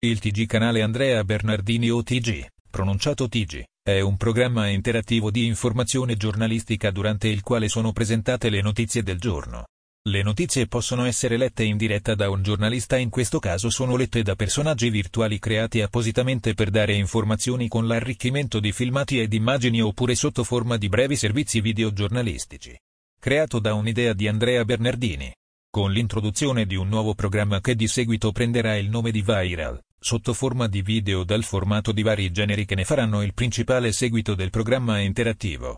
Il TG canale Andrea Bernardini o TG, pronunciato TG, è un programma interattivo di informazione giornalistica durante il quale sono presentate le notizie del giorno. Le notizie possono essere lette in diretta da un giornalista, in questo caso sono lette da personaggi virtuali creati appositamente per dare informazioni con l'arricchimento di filmati ed immagini oppure sotto forma di brevi servizi video giornalistici. Creato da un'idea di Andrea Bernardini. Con l'introduzione di un nuovo programma che di seguito prenderà il nome di Viral sotto forma di video dal formato di vari generi che ne faranno il principale seguito del programma interattivo.